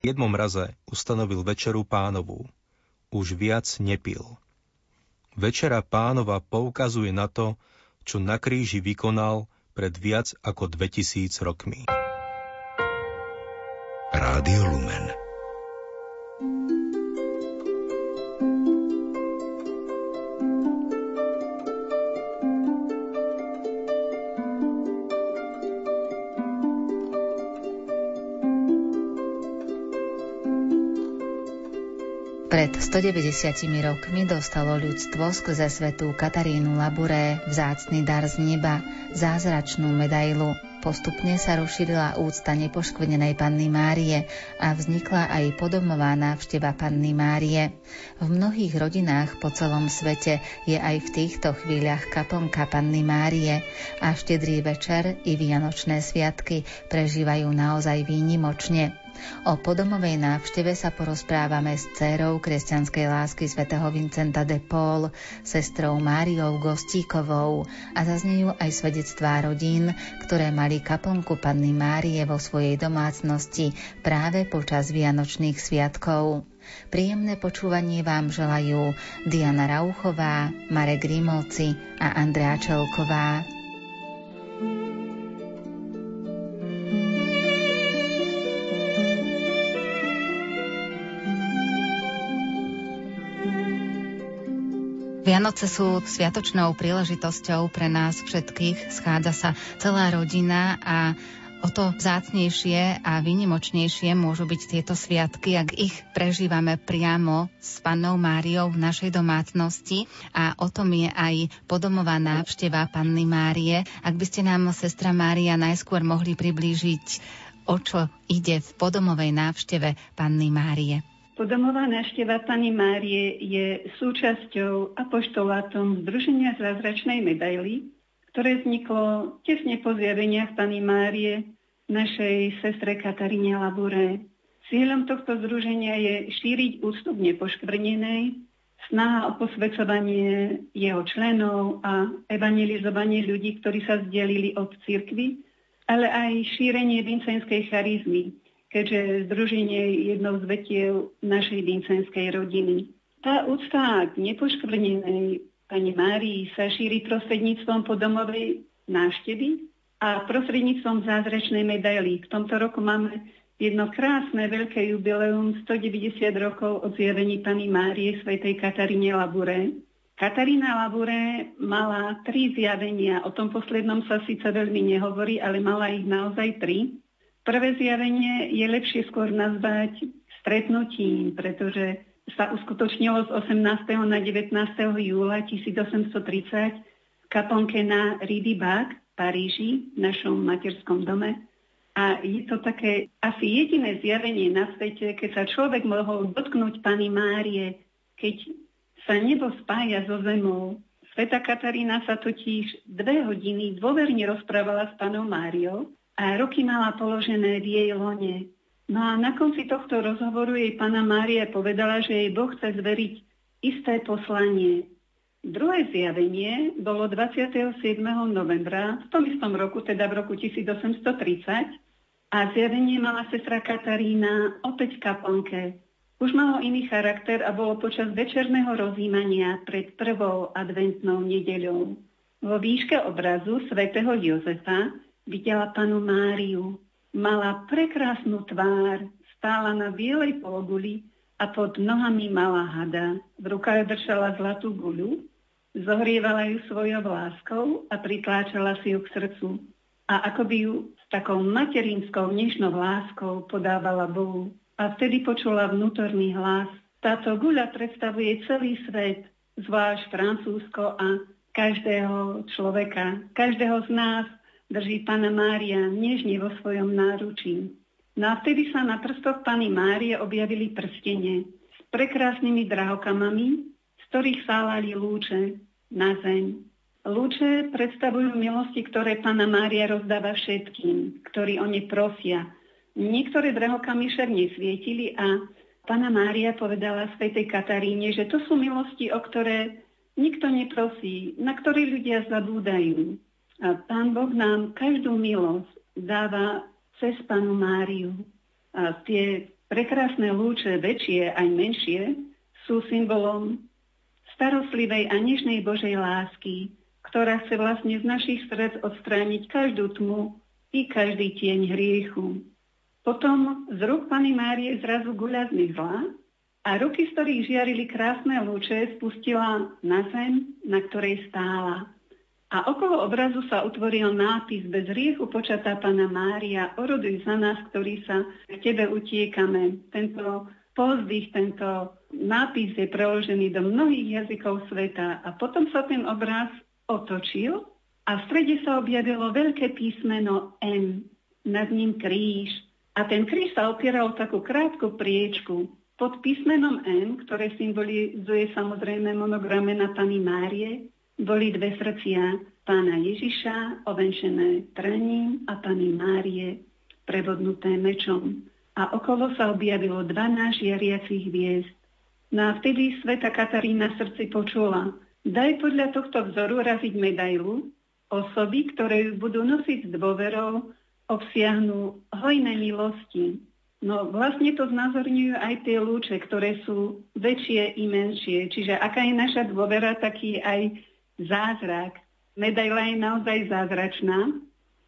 jednom raze ustanovil večeru pánovú. Už viac nepil. Večera pánova poukazuje na to, čo na kríži vykonal pred viac ako 2000 rokmi. Rádio Lumen 190 rokmi dostalo ľudstvo skrze svetú Katarínu Laburé vzácny dar z neba, zázračnú medailu. Postupne sa rozšírila úcta nepoškvrnenej Panny Márie a vznikla aj podomová návšteva Panny Márie. V mnohých rodinách po celom svete je aj v týchto chvíľach kaponka Panny Márie a štedrý večer i Vianočné sviatky prežívajú naozaj výnimočne. O podomovej návšteve sa porozprávame s dcerou kresťanskej lásky svätého Vincenta de Paul, sestrou Máriou Gostíkovou a zaznejú aj svedectvá rodín, ktoré mali kaplnku Panny Márie vo svojej domácnosti práve počas Vianočných sviatkov. Príjemné počúvanie vám želajú Diana Rauchová, Marek Grimovci a Andrea Čelková. Vianoce sú sviatočnou príležitosťou pre nás všetkých. Schádza sa celá rodina a o to vzácnejšie a vynimočnejšie môžu byť tieto sviatky, ak ich prežívame priamo s pannou Máriou v našej domácnosti a o tom je aj podomová návšteva panny Márie. Ak by ste nám, sestra Mária, najskôr mohli priblížiť, o čo ide v podomovej návšteve panny Márie. Podomová návšteva Pani Márie je súčasťou apoštolátom Združenia zázračnej medaily, ktoré vzniklo tesne po zjaveniach Pani Márie našej sestre Kataríne Labure. Cieľom tohto združenia je šíriť ústup nepoškvrnenej, snaha o posvedcovanie jeho členov a evangelizovanie ľudí, ktorí sa zdelili od cirkvy, ale aj šírenie vincenskej charizmy, keďže združenie je jednou z vetiev našej vincenskej rodiny. Tá úcta k nepoškvrnenej pani Márii sa šíri prostredníctvom podomovej návštevy a prostredníctvom zázračnej medaily. V tomto roku máme jedno krásne veľké jubileum 190 rokov od zjavení pani Márie svätej Kataríne Labure. Katarína Labure mala tri zjavenia, o tom poslednom sa síce veľmi nehovorí, ale mala ich naozaj tri. Prvé zjavenie je lepšie skôr nazvať stretnutím, pretože sa uskutočnilo z 18. na 19. júla 1830 v kaponke na Ridy Bak v Paríži, v našom materskom dome. A je to také asi jediné zjavenie na svete, keď sa človek mohol dotknúť Pani Márie, keď sa nebo spája so zemou. Sveta Katarína sa totiž dve hodiny dôverne rozprávala s panou Máriou a roky mala položené v jej lone. No a na konci tohto rozhovoru jej pána Mária povedala, že jej Boh chce zveriť isté poslanie. Druhé zjavenie bolo 27. novembra v tom istom roku, teda v roku 1830, a zjavenie mala sestra Katarína opäť kaplnke. Už malo iný charakter a bolo počas večerného rozjímania pred prvou adventnou nedeľou. Vo výške obrazu svätého Jozefa videla panu Máriu. Mala prekrásnu tvár, stála na bielej pologuli a pod nohami mala hada. V rukách držala zlatú guľu, zohrievala ju svojou láskou a pritláčala si ju k srdcu. A ako by ju s takou materinskou nežnou láskou podávala Bohu. A vtedy počula vnútorný hlas. Táto guľa predstavuje celý svet, zvlášť Francúzsko a každého človeka, každého z nás, drží Pana Mária nežne vo svojom náručí. No vtedy sa na prstoch Pany Márie objavili prstene s prekrásnymi drahokamami, z ktorých sálali lúče na zem. Lúče predstavujú milosti, ktoré Pana Mária rozdáva všetkým, ktorí o ne prosia. Niektoré drahokamy však nesvietili a Pana Mária povedala svätej Kataríne, že to sú milosti, o ktoré nikto neprosí, na ktoré ľudia zabúdajú. Pán Boh nám každú milosť dáva cez Panu Máriu. A tie Prekrásne lúče, väčšie aj menšie, sú symbolom starostlivej a nežnej Božej lásky, ktorá chce vlastne z našich srdc odstrániť každú tmu i každý tieň hriechu. Potom z rúk Pany Márie zrazu guľa zmizla a ruky, z ktorých žiarili krásne lúče, spustila na zem, na ktorej stála. A okolo obrazu sa utvoril nápis bez riechu počatá Pana Mária, oroduj za nás, ktorí sa k Tebe utiekame. Tento pozdých, tento nápis je preložený do mnohých jazykov sveta. A potom sa ten obraz otočil a v strede sa objavilo veľké písmeno M, nad ním kríž. A ten kríž sa opieral takú krátku priečku. Pod písmenom M, ktoré symbolizuje samozrejme monograme na Pani Márie, boli dve srdcia pána Ježiša, ovenčené trením a pani Márie, prevodnuté mečom. A okolo sa objavilo 12 žiariacich hviezd. No a vtedy sveta Katarína srdci počula, daj podľa tohto vzoru raziť medailu, osoby, ktoré ju budú nosiť s dôverou, obsiahnu hojné milosti. No vlastne to znázorňujú aj tie lúče, ktoré sú väčšie i menšie. Čiže aká je naša dôvera, taký aj zázrak. Medaila je naozaj zázračná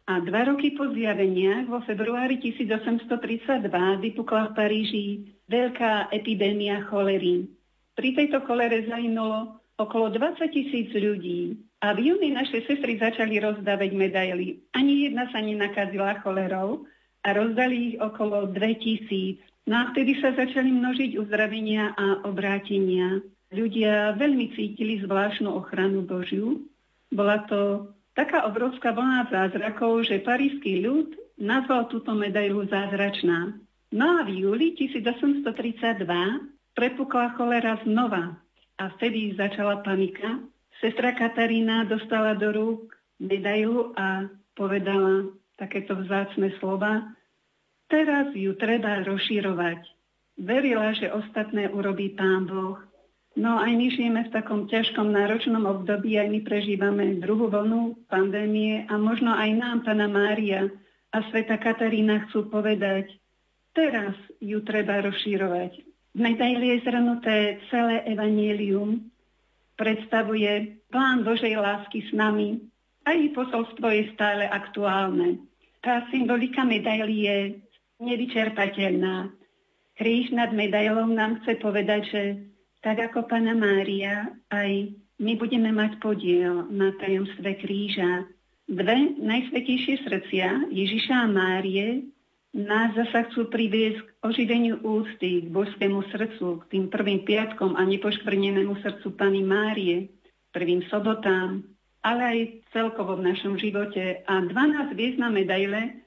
a dva roky po zjaveniach vo februári 1832 vypukla v Paríži veľká epidémia cholery. Pri tejto cholere zahynulo okolo 20 tisíc ľudí a v júni naše sestry začali rozdávať medaily. Ani jedna sa nenakazila cholerou a rozdali ich okolo 2000. No a vtedy sa začali množiť uzdravenia a obrátenia ľudia veľmi cítili zvláštnu ochranu Božiu. Bola to taká obrovská vlna zázrakov, že parísky ľud nazval túto medailu zázračná. No a v júli 1832 prepukla cholera znova a vtedy začala panika. Sestra Katarína dostala do rúk medailu a povedala takéto vzácne slova. Teraz ju treba rozširovať. Verila, že ostatné urobí Pán Boh. No aj my žijeme v takom ťažkom, náročnom období, aj my prežívame druhú vlnu pandémie a možno aj nám, Pana Mária a Sveta Katarína chcú povedať, teraz ju treba rozšírovať. V medaili je zhrnuté celé evanielium, predstavuje plán Božej lásky s nami, aj posolstvo je stále aktuálne. Tá symbolika medaily je nevyčerpateľná. Kríž nad medailou nám chce povedať, že tak ako Pana Mária, aj my budeme mať podiel na tajomstve kríža. Dve najsvetejšie srdcia, Ježiša a Márie, nás zasa chcú priviesť k oživeniu úcty k božskému srdcu, k tým prvým piatkom a nepoškvrnenému srdcu Pany Márie, prvým sobotám, ale aj celkovo v našom živote. A 12 hviezd na medaile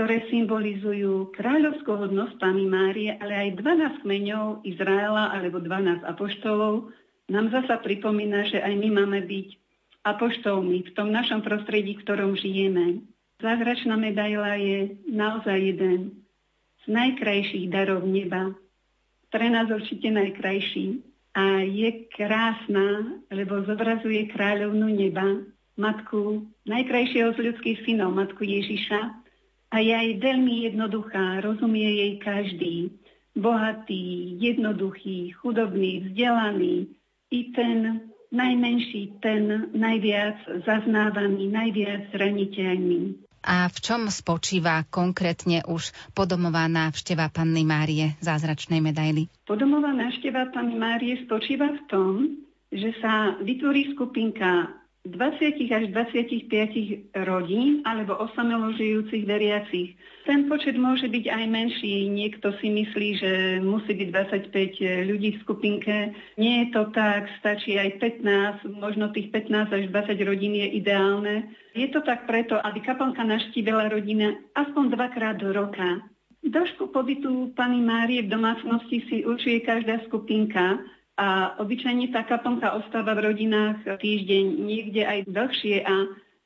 ktoré symbolizujú kráľovskú hodnosť Pany Márie, ale aj 12 kmeňov Izraela alebo 12 apoštolov, nám zasa pripomína, že aj my máme byť apoštolmi v tom našom prostredí, v ktorom žijeme. Zázračná medaila je naozaj jeden z najkrajších darov neba. Pre nás určite najkrajší. A je krásna, lebo zobrazuje kráľovnú neba, matku najkrajšieho z ľudských synov, matku Ježiša, a je aj veľmi jednoduchá, rozumie jej každý. Bohatý, jednoduchý, chudobný, vzdelaný, i ten najmenší, ten najviac zaznávaný, najviac zraniteľný. A v čom spočíva konkrétne už podomová návšteva Panny Márie zázračnej medaily? Podomová návšteva Panny Márie spočíva v tom, že sa vytvorí skupinka 20 až 25 rodín alebo osamelo žijúcich veriacich. Ten počet môže byť aj menší. Niekto si myslí, že musí byť 25 ľudí v skupinke. Nie je to tak, stačí aj 15, možno tých 15 až 20 rodín je ideálne. Je to tak preto, aby kaplnka naštívila rodina aspoň dvakrát do roka. Dĺžku pobytu pani Márie v domácnosti si určuje každá skupinka a obyčajne tá kaponka ostáva v rodinách týždeň, niekde aj dlhšie a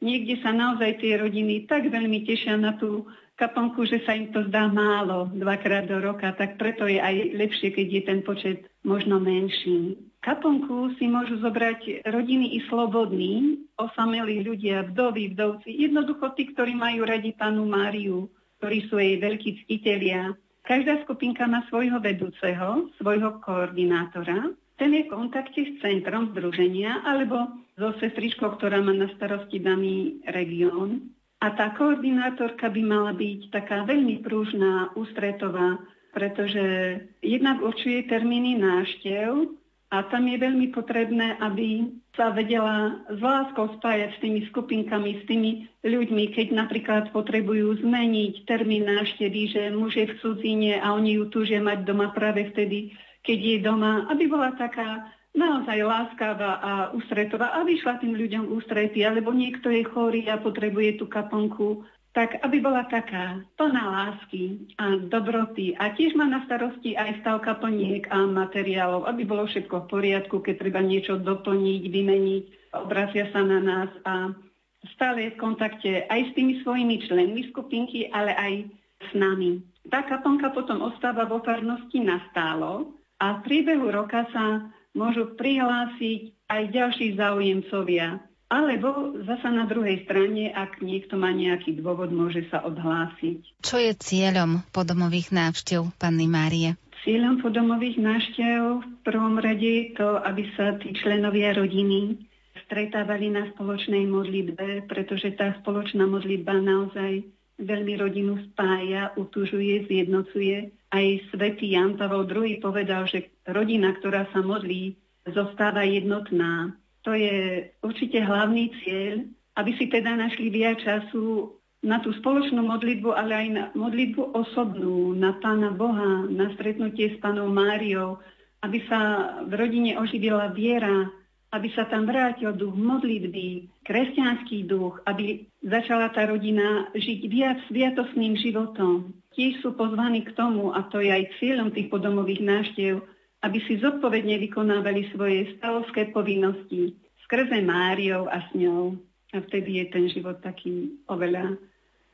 niekde sa naozaj tie rodiny tak veľmi tešia na tú kaponku, že sa im to zdá málo dvakrát do roka, tak preto je aj lepšie, keď je ten počet možno menší. Kaponku si môžu zobrať rodiny i slobodní, osamelí ľudia, vdovy, vdovci, jednoducho tí, ktorí majú radi panu Máriu, ktorí sú jej veľkí ctitelia, Každá skupinka má svojho vedúceho, svojho koordinátora. Ten je v kontakte s centrom združenia alebo so sestričkou, ktorá má na starosti daný región. A tá koordinátorka by mala byť taká veľmi prúžná, ústretová, pretože jednak určuje termíny náštev a tam je veľmi potrebné, aby sa vedela s láskou spájať s tými skupinkami, s tými ľuďmi, keď napríklad potrebujú zmeniť termín návštevy, že muž je v cudzine a oni ju túžia mať doma práve vtedy, keď je doma, aby bola taká naozaj láskavá a ústretová a vyšla tým ľuďom ústrety, alebo niekto je chorý a potrebuje tú kaponku tak aby bola taká plná lásky a dobroty. A tiež má na starosti aj stavka plniek a materiálov, aby bolo všetko v poriadku, keď treba niečo doplniť, vymeniť, obrazia sa na nás a stále je v kontakte aj s tými svojimi členmi skupinky, ale aj s nami. Tá kaponka potom ostáva vo farnosti nastálo a v priebehu roka sa môžu prihlásiť aj ďalší záujemcovia alebo zasa na druhej strane, ak niekto má nejaký dôvod, môže sa odhlásiť. Čo je cieľom podomových návštev Panny Márie? Cieľom podomových návštev v prvom rade je to, aby sa tí členovia rodiny stretávali na spoločnej modlitbe, pretože tá spoločná modlitba naozaj veľmi rodinu spája, utužuje, zjednocuje. Aj svätý Jan Pavel II povedal, že rodina, ktorá sa modlí, zostáva jednotná. To je určite hlavný cieľ, aby si teda našli viac času na tú spoločnú modlitbu, ale aj na modlitbu osobnú, na Pána Boha, na stretnutie s Pánom Máriou, aby sa v rodine oživila viera, aby sa tam vrátil duch modlitby, kresťanský duch, aby začala tá rodina žiť viac sviatosným životom. Tiež sú pozvaní k tomu, a to je aj cieľom tých podomových návštev, aby si zodpovedne vykonávali svoje stavovské povinnosti skrze Máriou a s ňou. A vtedy je ten život taký oveľa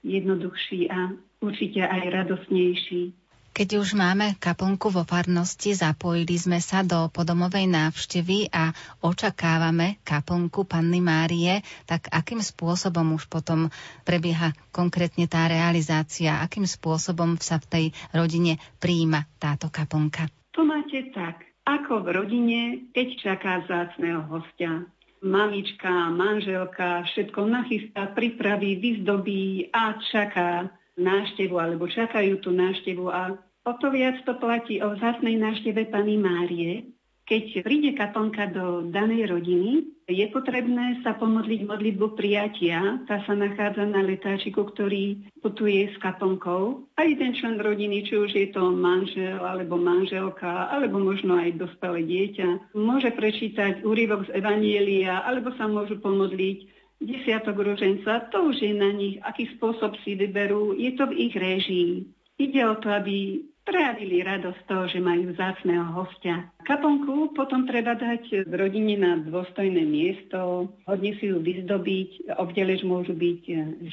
jednoduchší a určite aj radosnejší. Keď už máme kaplnku vo farnosti, zapojili sme sa do podomovej návštevy a očakávame kaplnku Panny Márie, tak akým spôsobom už potom prebieha konkrétne tá realizácia, akým spôsobom sa v tej rodine príjima táto kaplnka? To máte tak, ako v rodine, keď čaká zácného hostia. Mamička, manželka všetko nachystá, pripraví, vyzdobí a čaká náštevu, alebo čakajú tú náštevu a o to viac to platí o vzácnej nášteve Pany Márie, keď príde kaponka do danej rodiny, je potrebné sa pomodliť modlitbu prijatia. Tá sa nachádza na letáčiku, ktorý putuje s kaponkou. A jeden člen rodiny, či už je to manžel alebo manželka, alebo možno aj dospelé dieťa, môže prečítať úryvok z Evanielia, alebo sa môžu pomodliť desiatok ruženca. To už je na nich, aký spôsob si vyberú. Je to v ich réžii. Ide o to, aby prejavili radosť toho, že majú zácného hostia. Kaponku potom treba dať rodine na dôstojné miesto, hodne si ju vyzdobiť, obdelež môžu byť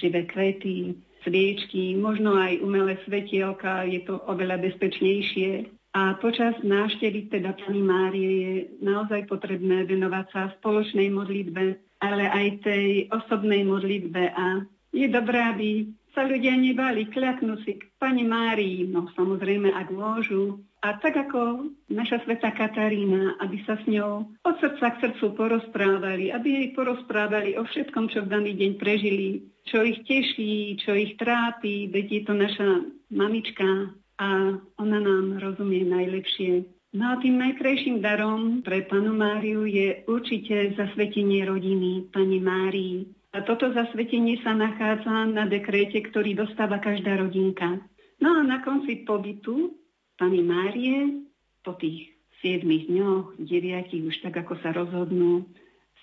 živé kvety, sviečky, možno aj umelé svetielka, je to oveľa bezpečnejšie. A počas návštevy teda Pani Márie je naozaj potrebné venovať sa spoločnej modlitbe, ale aj tej osobnej modlitbe a je dobré, aby sa ľudia nebali, kľaknú si k Pani Márii, no samozrejme, ak môžu. A tak ako naša sveta Katarína, aby sa s ňou od srdca k srdcu porozprávali, aby jej porozprávali o všetkom, čo v daný deň prežili, čo ich teší, čo ich trápi, veď je to naša mamička a ona nám rozumie najlepšie. No a tým najkrajším darom pre panu Máriu je určite zasvetenie rodiny pani Márii. Toto zasvetenie sa nachádza na dekréte, ktorý dostáva každá rodinka. No a na konci pobytu pani Márie po tých 7 dňoch, 9 už tak ako sa rozhodnú,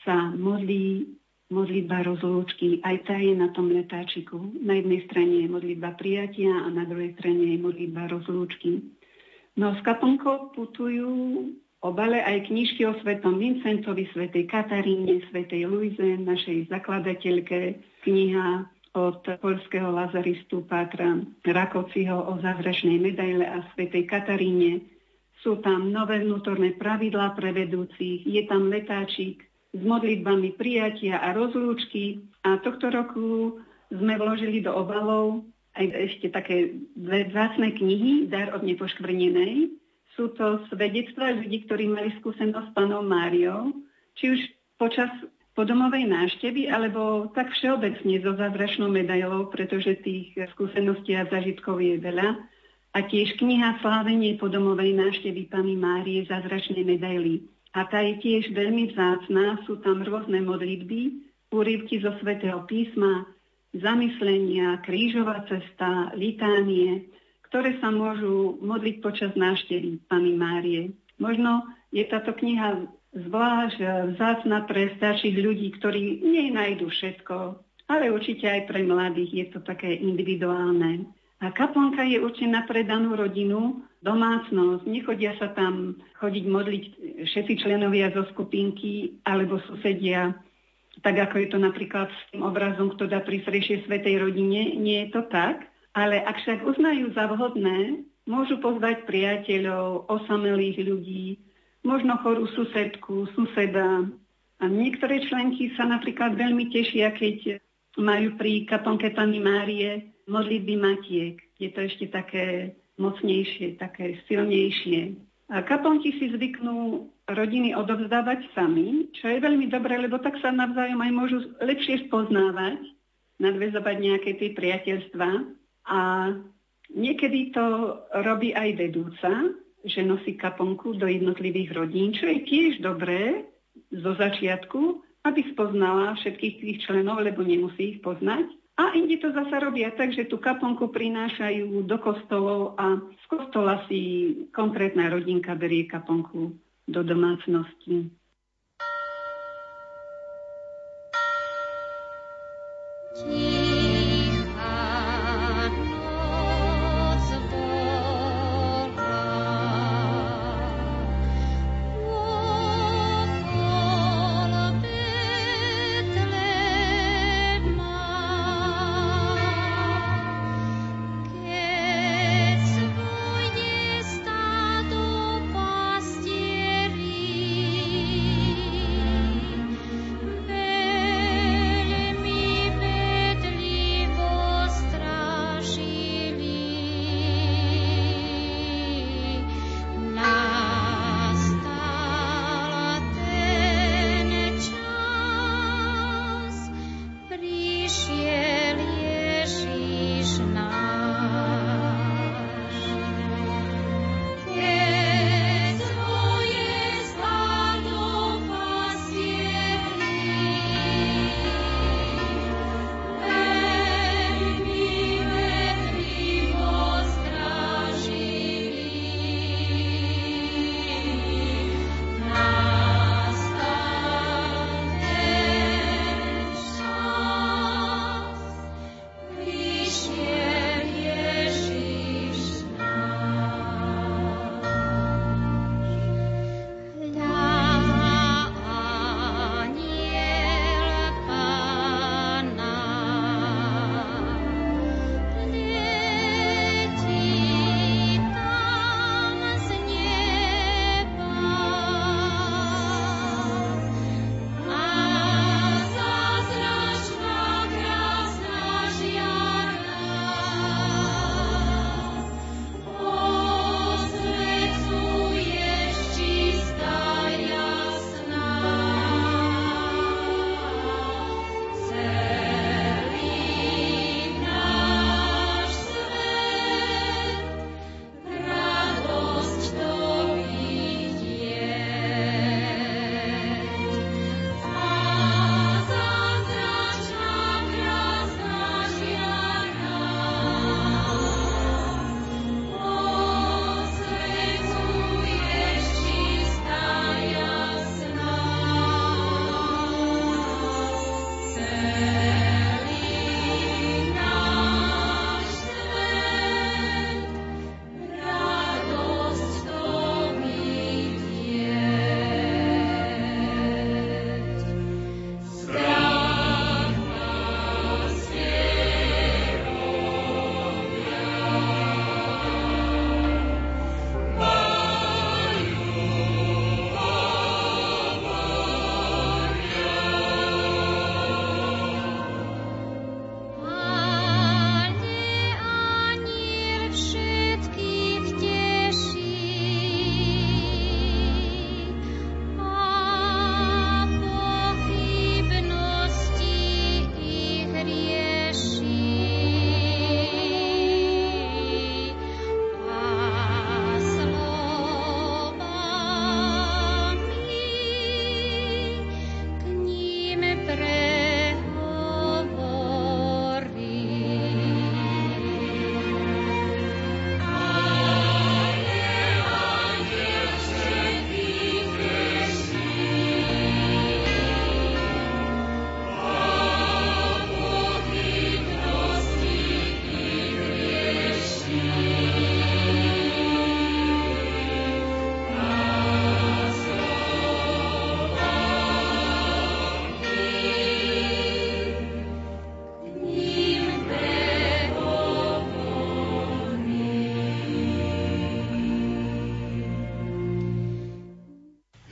sa modlí modlitba rozlúčky, aj tá je na tom letáčiku. Na jednej strane je modlitba prijatia a na druhej strane je modlitba rozlúčky. No s kaponkou putujú obale aj knižky o svetom Vincentovi, svetej Kataríne, svetej Luize, našej zakladateľke, kniha od polského lazaristu Pátra Rakociho o zázračnej medaile a svetej Kataríne. Sú tam nové vnútorné pravidlá pre vedúcich, je tam letáčik s modlitbami prijatia a rozlúčky a tohto roku sme vložili do obalov aj ešte také dve vzácne knihy, Dar od nepoškvrnenej. Sú to svedectvá ľudí, ktorí mali skúsenosť s panou Máriou, či už počas podomovej návštevy, alebo tak všeobecne so zázračnou medailou, pretože tých skúseností a zažitkov je veľa. A tiež kniha Slávenie podomovej návštevy Pany Márie zázračnej medaily. A tá je tiež veľmi vzácná, sú tam rôzne modlitby, úryvky zo svätého písma, zamyslenia, krížová cesta, litánie, ktoré sa môžu modliť počas návštevy Pany Márie. Možno je táto kniha zvlášť vzácna pre starších ľudí, ktorí nenajdu všetko, ale určite aj pre mladých je to také individuálne. A kaplnka je určená pre danú rodinu, domácnosť. Nechodia sa tam chodiť modliť všetci členovia zo skupinky alebo susedia, tak ako je to napríklad s tým obrazom, kto dá pri srejšej svetej rodine. Nie je to tak. Ale ak však uznajú za vhodné, môžu pozvať priateľov, osamelých ľudí, možno chorú susedku, suseda. A niektoré členky sa napríklad veľmi tešia, keď majú pri kaponke Pani Márie modlitby matiek. Je to ešte také mocnejšie, také silnejšie. A kaponky si zvyknú rodiny odovzdávať sami, čo je veľmi dobré, lebo tak sa navzájom aj môžu lepšie spoznávať, nadvezovať nejaké tie priateľstva. A niekedy to robí aj vedúca, že nosí kaponku do jednotlivých rodín, čo je tiež dobré zo začiatku, aby spoznala všetkých tých členov, lebo nemusí ich poznať. A inde to zasa robia tak, že tú kaponku prinášajú do kostolov a z kostola si konkrétna rodinka berie kaponku do domácnosti. Yeah.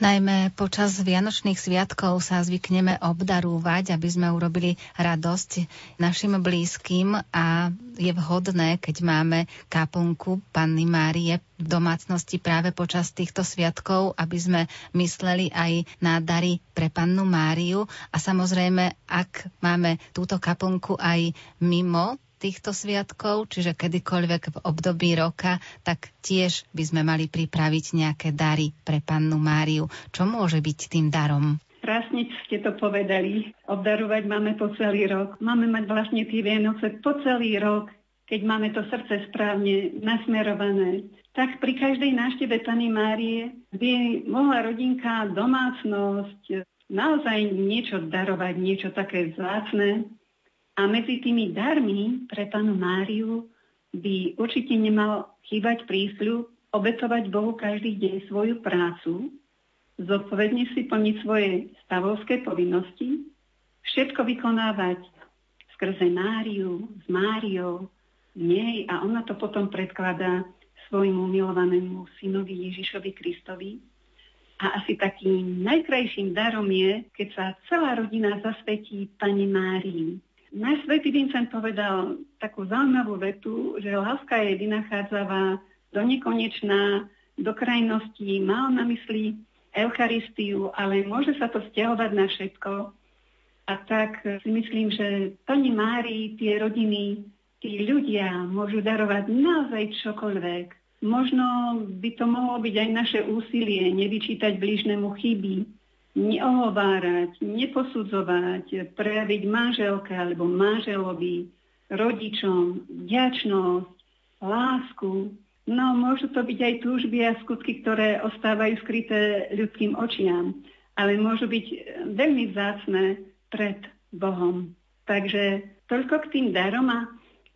Najmä počas Vianočných sviatkov sa zvykneme obdarúvať, aby sme urobili radosť našim blízkym a je vhodné, keď máme kaplnku Panny Márie v domácnosti práve počas týchto sviatkov, aby sme mysleli aj na dary pre Pannu Máriu. A samozrejme, ak máme túto kaplnku aj mimo týchto sviatkov, čiže kedykoľvek v období roka, tak tiež by sme mali pripraviť nejaké dary pre pannu Máriu. Čo môže byť tým darom? Krásne ste to povedali. Obdarovať máme po celý rok. Máme mať vlastne tie Vianoce po celý rok, keď máme to srdce správne nasmerované. Tak pri každej návšteve Pany Márie by mohla rodinka, domácnosť naozaj niečo darovať, niečo také vzácne, a medzi tými darmi pre panu Máriu by určite nemal chýbať prísľub obetovať Bohu každý deň svoju prácu, zodpovedne si plniť svoje stavovské povinnosti, všetko vykonávať skrze Máriu, s Máriou, v nej a ona to potom predkladá svojmu milovanému synovi Ježišovi Kristovi. A asi takým najkrajším darom je, keď sa celá rodina zasvetí Pani Márii, Náš svätý Vincent povedal takú zaujímavú vetu, že láska je vynachádzavá do nekonečná, do krajnosti, mal na mysli Eucharistiu, ale môže sa to stiahovať na všetko. A tak si myslím, že Pani Mári, tie rodiny, tí ľudia môžu darovať naozaj čokoľvek. Možno by to mohlo byť aj naše úsilie nevyčítať blížnemu chyby, neohovárať, neposudzovať, prejaviť manželke alebo manželovi, rodičom, vďačnosť, lásku. No, môžu to byť aj túžby a skutky, ktoré ostávajú skryté ľudským očiam, ale môžu byť veľmi vzácne pred Bohom. Takže toľko k tým darom a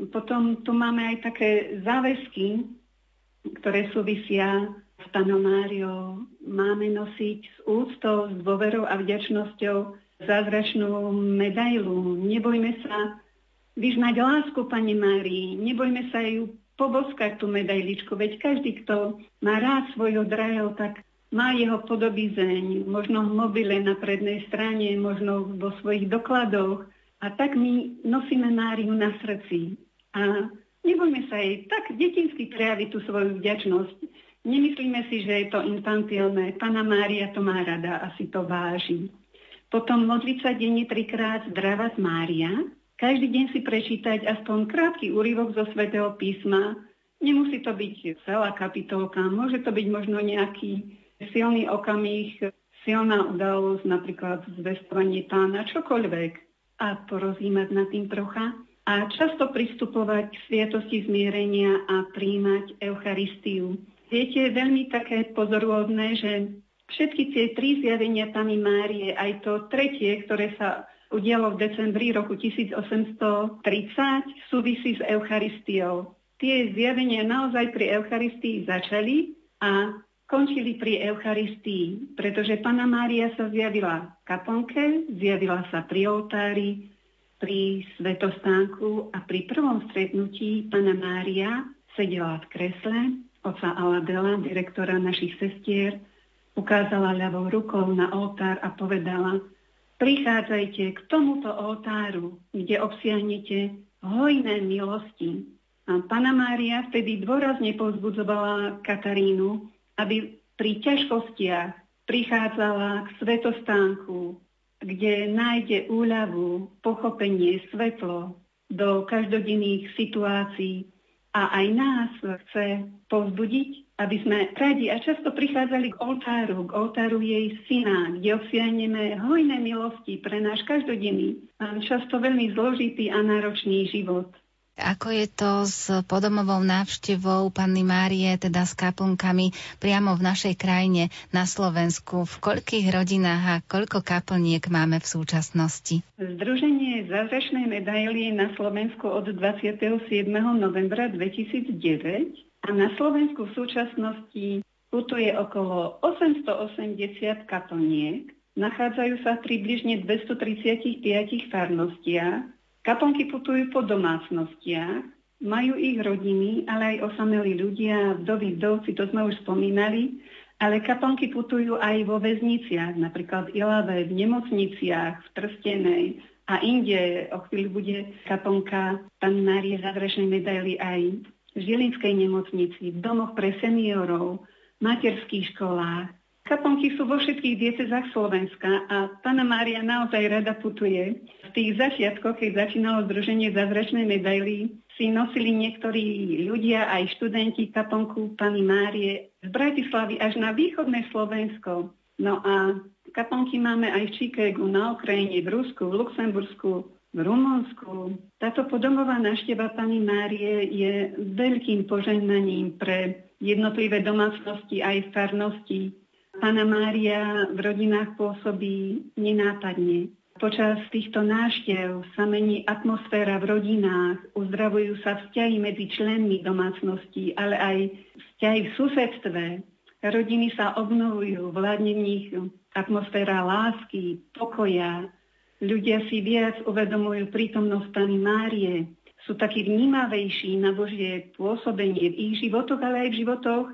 potom tu máme aj také záväzky, ktoré súvisia Panou Máriou máme nosiť s úctou, s dôverou a vďačnosťou zázračnú medailu. Nebojme sa vyznať lásku Pani Márii, nebojme sa ju poboskať tú medailičku, veď každý, kto má rád svojho drahého, tak má jeho podobizeň, možno v mobile na prednej strane, možno vo svojich dokladoch. A tak my nosíme Máriu na srdci. A nebojme sa jej tak detinsky prejaviť tú svoju vďačnosť. Nemyslíme si, že je to infantilné. Pana Mária to má rada a si to váži. Potom modliť sa denne trikrát zdravať Mária. Každý deň si prečítať aspoň krátky úryvok zo svätého písma. Nemusí to byť celá kapitolka, môže to byť možno nejaký silný okamih, silná udalosť, napríklad zvestovanie pána, čokoľvek. A porozímať nad tým trocha a často pristupovať k sviatosti zmierenia a príjmať Eucharistiu. Viete, je veľmi také pozorúhodné, že všetky tie tri zjavenia Pany Márie, aj to tretie, ktoré sa udialo v decembri roku 1830, súvisí s Eucharistiou. Tie zjavenia naozaj pri Eucharistii začali a končili pri Eucharistii, pretože Pana Mária sa zjavila v kaponke, zjavila sa pri oltári, pri svetostánku a pri prvom stretnutí Pana Mária sedela v kresle oca Aladela, direktora našich sestier, ukázala ľavou rukou na oltár a povedala, prichádzajte k tomuto oltáru, kde obsiahnete hojné milosti. A Pana Mária vtedy dôrazne povzbudzovala Katarínu, aby pri ťažkostiach prichádzala k svetostánku, kde nájde úľavu, pochopenie, svetlo do každodenných situácií, a aj nás chce povzbudiť, aby sme radi a často prichádzali k oltáru, k oltáru jej syna, kde obsiahneme hojné milosti pre náš každodenný, často veľmi zložitý a náročný život. Ako je to s podomovou návštevou Panny Márie, teda s kaplnkami priamo v našej krajine na Slovensku? V koľkých rodinách a koľko kaplniek máme v súčasnosti? Združenie zázračnej medaily na Slovensku od 27. novembra 2009 a na Slovensku v súčasnosti putuje okolo 880 kaplniek. Nachádzajú sa približne 235 farnostiach Kaponky putujú po domácnostiach, majú ich rodiny, ale aj osamelí ľudia, vdovy, vdovci, to sme už spomínali. Ale kaponky putujú aj vo väzniciach, napríklad v Ilave, v nemocniciach, v Trstenej a inde. O chvíľu bude kaponka Pani Márie Zadrešnej medaily aj v Žilinskej nemocnici, v domoch pre seniorov, materských školách. Kaponky sú vo všetkých diecezách Slovenska a Pana Mária naozaj rada putuje. V tých začiatkoch, keď začínalo Združenie Zázračnej medaily, si nosili niektorí ľudia, aj študenti kaponku Pany Márie z Bratislavy až na východné Slovensko. No a kaponky máme aj v Chicagu, na Ukrajine, v Rusku, v Luxembursku, v Rumunsku. Táto podomová návšteva Pany Márie je veľkým požehnaním pre jednotlivé domácnosti aj farnosti. Pana Mária v rodinách pôsobí nenápadne. Počas týchto náštev sa mení atmosféra v rodinách, uzdravujú sa vzťahy medzi členmi domácnosti, ale aj vzťahy v susedstve. Rodiny sa obnovujú, vládne v nich atmosféra lásky, pokoja. Ľudia si viac uvedomujú prítomnosť Pany Márie, sú takí vnímavejší na Božie pôsobenie v ich životoch, ale aj v životoch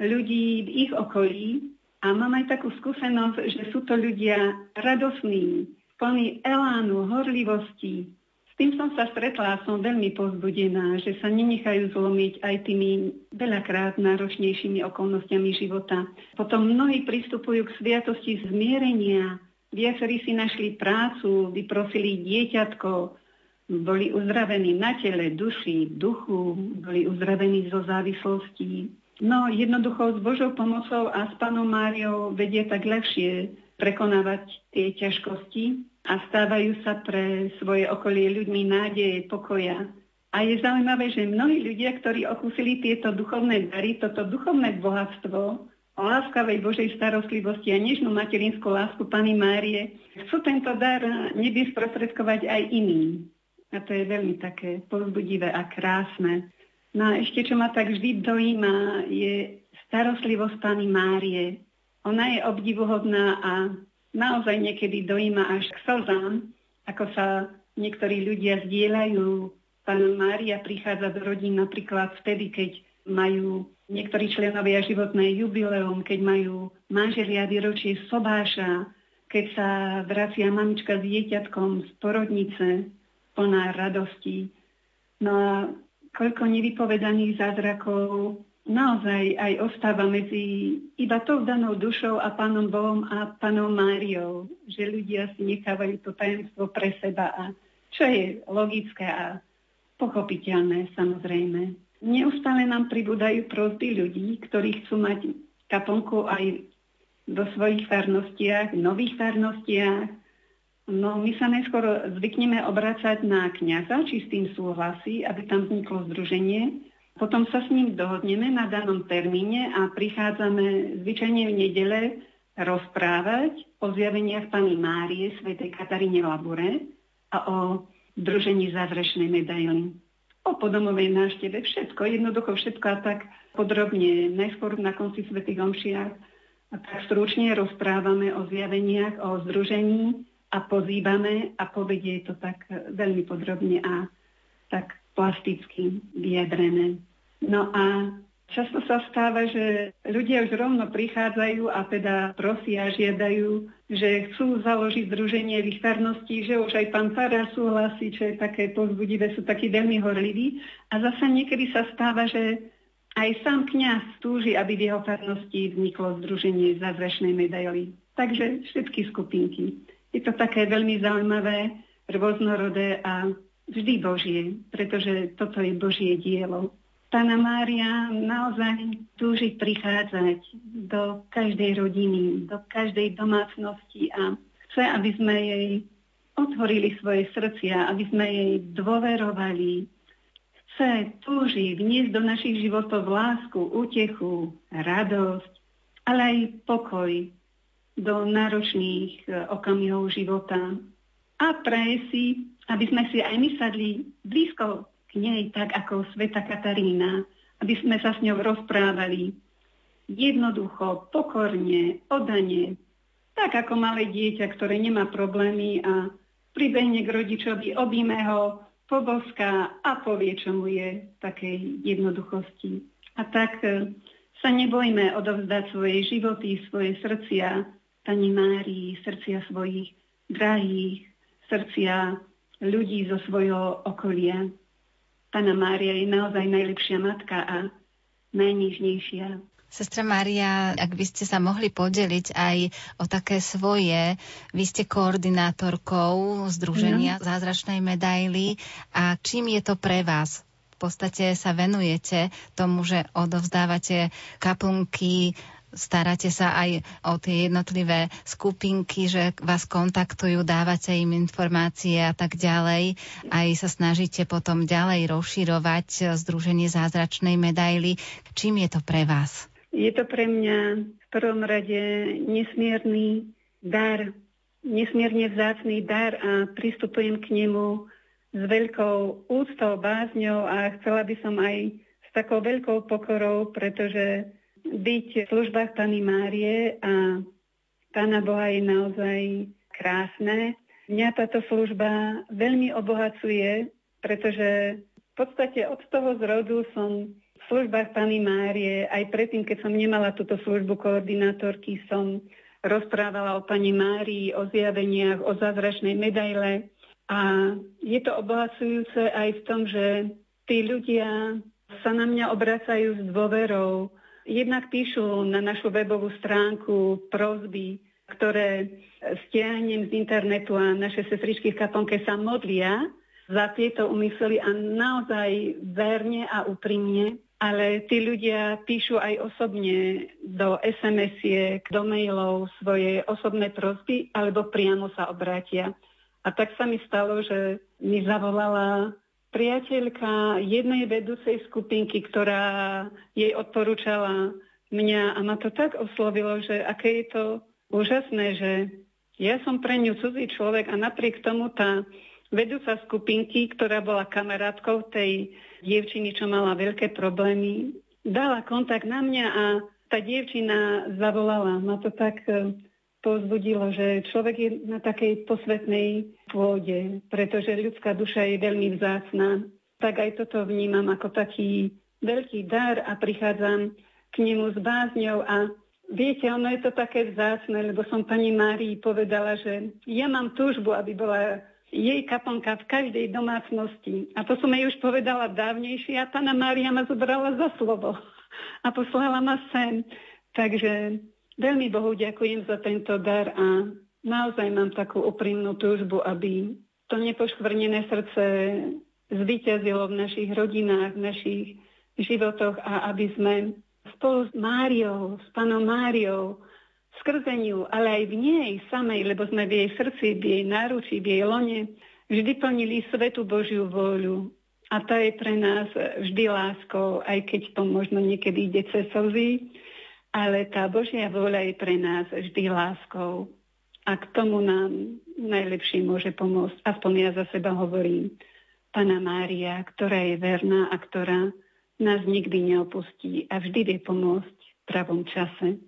ľudí v ich okolí. A mám aj takú skúsenosť, že sú to ľudia radosní, plný elánu, horlivosti. S tým som sa stretla a som veľmi pozbudená, že sa nenechajú zlomiť aj tými veľakrát náročnejšími okolnostiami života. Potom mnohí pristupujú k sviatosti zmierenia, viacerí si našli prácu, vyprosili dieťatko, boli uzdravení na tele, duši, duchu, boli uzdravení zo závislostí. No jednoducho s Božou pomocou a s Panou Máriou vedie tak ľahšie prekonávať tie ťažkosti a stávajú sa pre svoje okolie ľuďmi nádeje, pokoja. A je zaujímavé, že mnohí ľudia, ktorí okúsili tieto duchovné dary, toto duchovné bohatstvo, o láskavej Božej starostlivosti a nežnú materinskú lásku Pany Márie, chcú tento dar nebie sprostredkovať aj iným. A to je veľmi také povzbudivé a krásne. No a ešte, čo ma tak vždy dojíma, je starostlivosť Pany Márie. Ona je obdivuhodná a naozaj niekedy dojíma až k slzám, ako sa niektorí ľudia zdieľajú. Pána Mária prichádza do rodín napríklad vtedy, keď majú niektorí členovia životné jubileum, keď majú manželia výročie sobáša, keď sa vracia mamička s dieťatkom z porodnice, plná radosti. No a koľko nevypovedaných zázrakov naozaj aj ostáva medzi iba tou danou dušou a Pánom Bohom a Pánom Máriou, že ľudia si nechávajú to tajemstvo pre seba a čo je logické a pochopiteľné samozrejme. Neustále nám pribúdajú prosby ľudí, ktorí chcú mať kaponku aj do svojich farnostiach, nových farnostiach. No my sa najskôr zvykneme obracať na kniaza, či s tým súhlasí, aby tam vzniklo združenie. Potom sa s ním dohodneme na danom termíne a prichádzame zvyčajne v nedele rozprávať o zjaveniach pani Márie, svätej Kataríne Labure a o družení zázračnej medaily. O podomovej návšteve všetko, jednoducho všetko a tak podrobne, najskôr na konci svätých omšiach a tak stručne rozprávame o zjaveniach, o združení a pozývame a povedie to tak veľmi podrobne a tak plasticky vyjadrené. No a často sa stáva, že ľudia už rovno prichádzajú a teda prosia, žiadajú, že chcú založiť združenie v ich farnosti, že už aj pán Fara súhlasí, čo je také pozbudivé, sú takí veľmi horliví. A zasa niekedy sa stáva, že aj sám kňaz túži, aby v jeho farnosti vzniklo združenie zázračnej medaily. Takže všetky skupinky. Je to také veľmi zaujímavé, rôznorodé a vždy Božie, pretože toto je Božie dielo. Pána Mária naozaj túži prichádzať do každej rodiny, do každej domácnosti a chce, aby sme jej otvorili svoje srdcia, aby sme jej dôverovali. Chce, túži vniesť do našich životov lásku, útechu, radosť, ale aj pokoj do náročných e, okamihov života. A praje si, aby sme si aj my sadli blízko k nej, tak ako Sveta Katarína, aby sme sa s ňou rozprávali jednoducho, pokorne, odane, tak ako malé dieťa, ktoré nemá problémy a pribehne k rodičovi, objíme ho, poboská a povie, čo mu je takej jednoduchosti. A tak e, sa nebojme odovzdať svoje životy, svoje srdcia Pani Márii, srdcia svojich drahých, srdcia ľudí zo svojho okolia. Pana Mária je naozaj najlepšia matka a najnižnejšia. Sestra Mária, ak by ste sa mohli podeliť aj o také svoje, vy ste koordinátorkou Združenia no. Zázračnej medaily a čím je to pre vás? V podstate sa venujete tomu, že odovzdávate kaplnky staráte sa aj o tie jednotlivé skupinky, že vás kontaktujú, dávate im informácie a tak ďalej. Aj sa snažíte potom ďalej rozširovať Združenie zázračnej medaily. Čím je to pre vás? Je to pre mňa v prvom rade nesmierny dar, nesmierne vzácný dar a pristupujem k nemu s veľkou úctou, bázňou a chcela by som aj s takou veľkou pokorou, pretože byť v službách Pany Márie a Pána Boha je naozaj krásne. Mňa táto služba veľmi obohacuje, pretože v podstate od toho zrodu som v službách Pany Márie, aj predtým, keď som nemala túto službu koordinátorky, som rozprávala o Pani Márii, o zjaveniach, o zázračnej medaile. A je to obohacujúce aj v tom, že tí ľudia sa na mňa obracajú s dôverou, Jednak píšu na našu webovú stránku prozby, ktoré stiahnem z internetu a naše sestričky v kaponke sa modlia za tieto umysly a naozaj verne a úprimne. Ale tí ľudia píšu aj osobne do SMS-iek, do mailov svoje osobné prosby alebo priamo sa obrátia. A tak sa mi stalo, že mi zavolala priateľka jednej vedúcej skupinky, ktorá jej odporúčala mňa a ma to tak oslovilo, že aké je to úžasné, že ja som pre ňu cudzí človek a napriek tomu tá vedúca skupinky, ktorá bola kamarátkou tej dievčiny, čo mala veľké problémy, dala kontakt na mňa a tá dievčina zavolala. Ma to tak povzbudilo, že človek je na takej posvetnej pôde, pretože ľudská duša je veľmi vzácná. Tak aj toto vnímam ako taký veľký dar a prichádzam k nemu s bázňou a viete, ono je to také vzácne, lebo som pani Márii povedala, že ja mám túžbu, aby bola jej kaponka v každej domácnosti. A to som jej už povedala dávnejšie a pána Mária ma zobrala za slovo a poslala ma sem. Takže Veľmi Bohu ďakujem za tento dar a naozaj mám takú úprimnú túžbu, aby to nepoškvrnené srdce zvyťazilo v našich rodinách, v našich životoch a aby sme spolu s Máriou, s panom Máriou, skrze ňu, ale aj v nej samej, lebo sme v jej srdci, v jej náruči, v jej lone, vždy plnili svetú Božiu vôľu. A tá je pre nás vždy láskou, aj keď to možno niekedy ide cez slzy, ale tá Božia vôľa je pre nás vždy láskou. A k tomu nám najlepšie môže pomôcť, aspoň ja za seba hovorím, Pana Mária, ktorá je verná a ktorá nás nikdy neopustí a vždy vie pomôcť v pravom čase.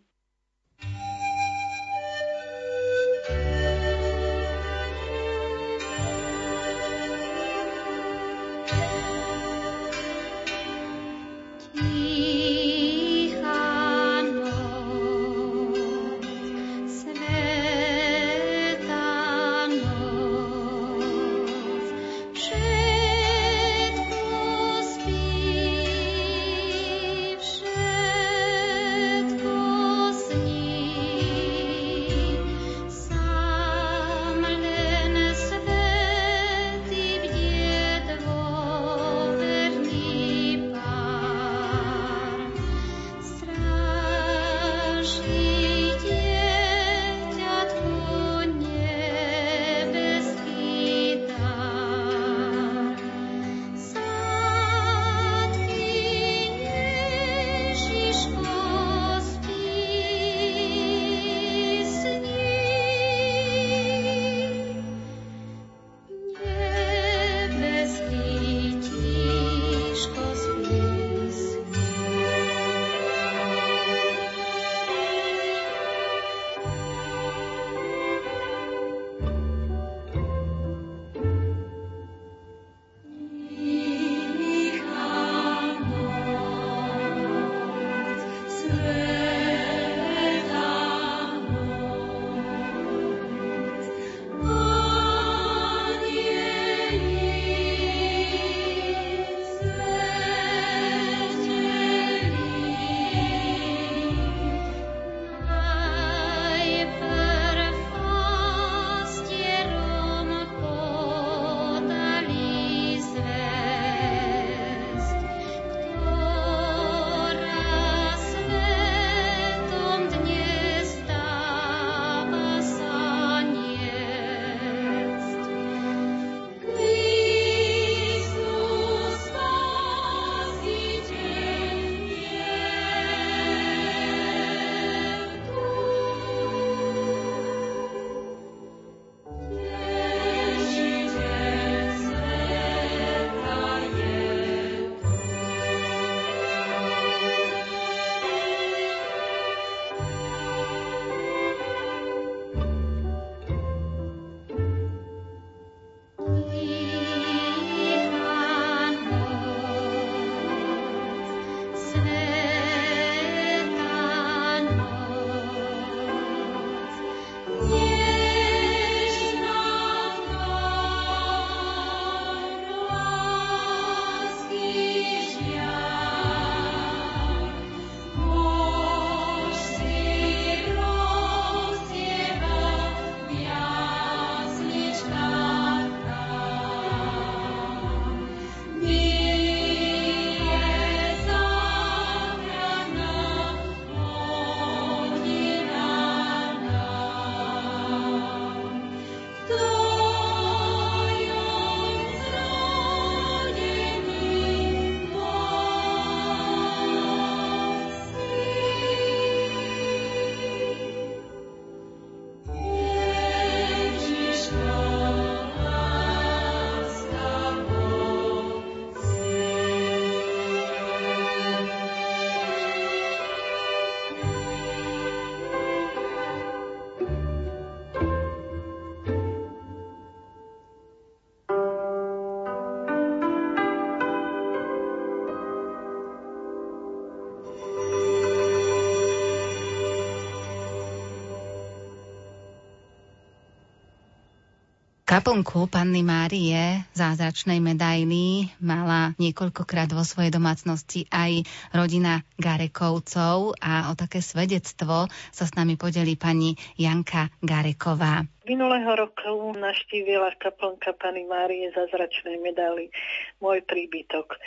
Kaplnku Panny Márie zázračnej medaily mala niekoľkokrát vo svojej domácnosti aj rodina Garekovcov a o také svedectvo sa s nami podeli pani Janka Gareková. Minulého roku naštívila kaplnka Pany Márie zázračnej medaily môj príbytok.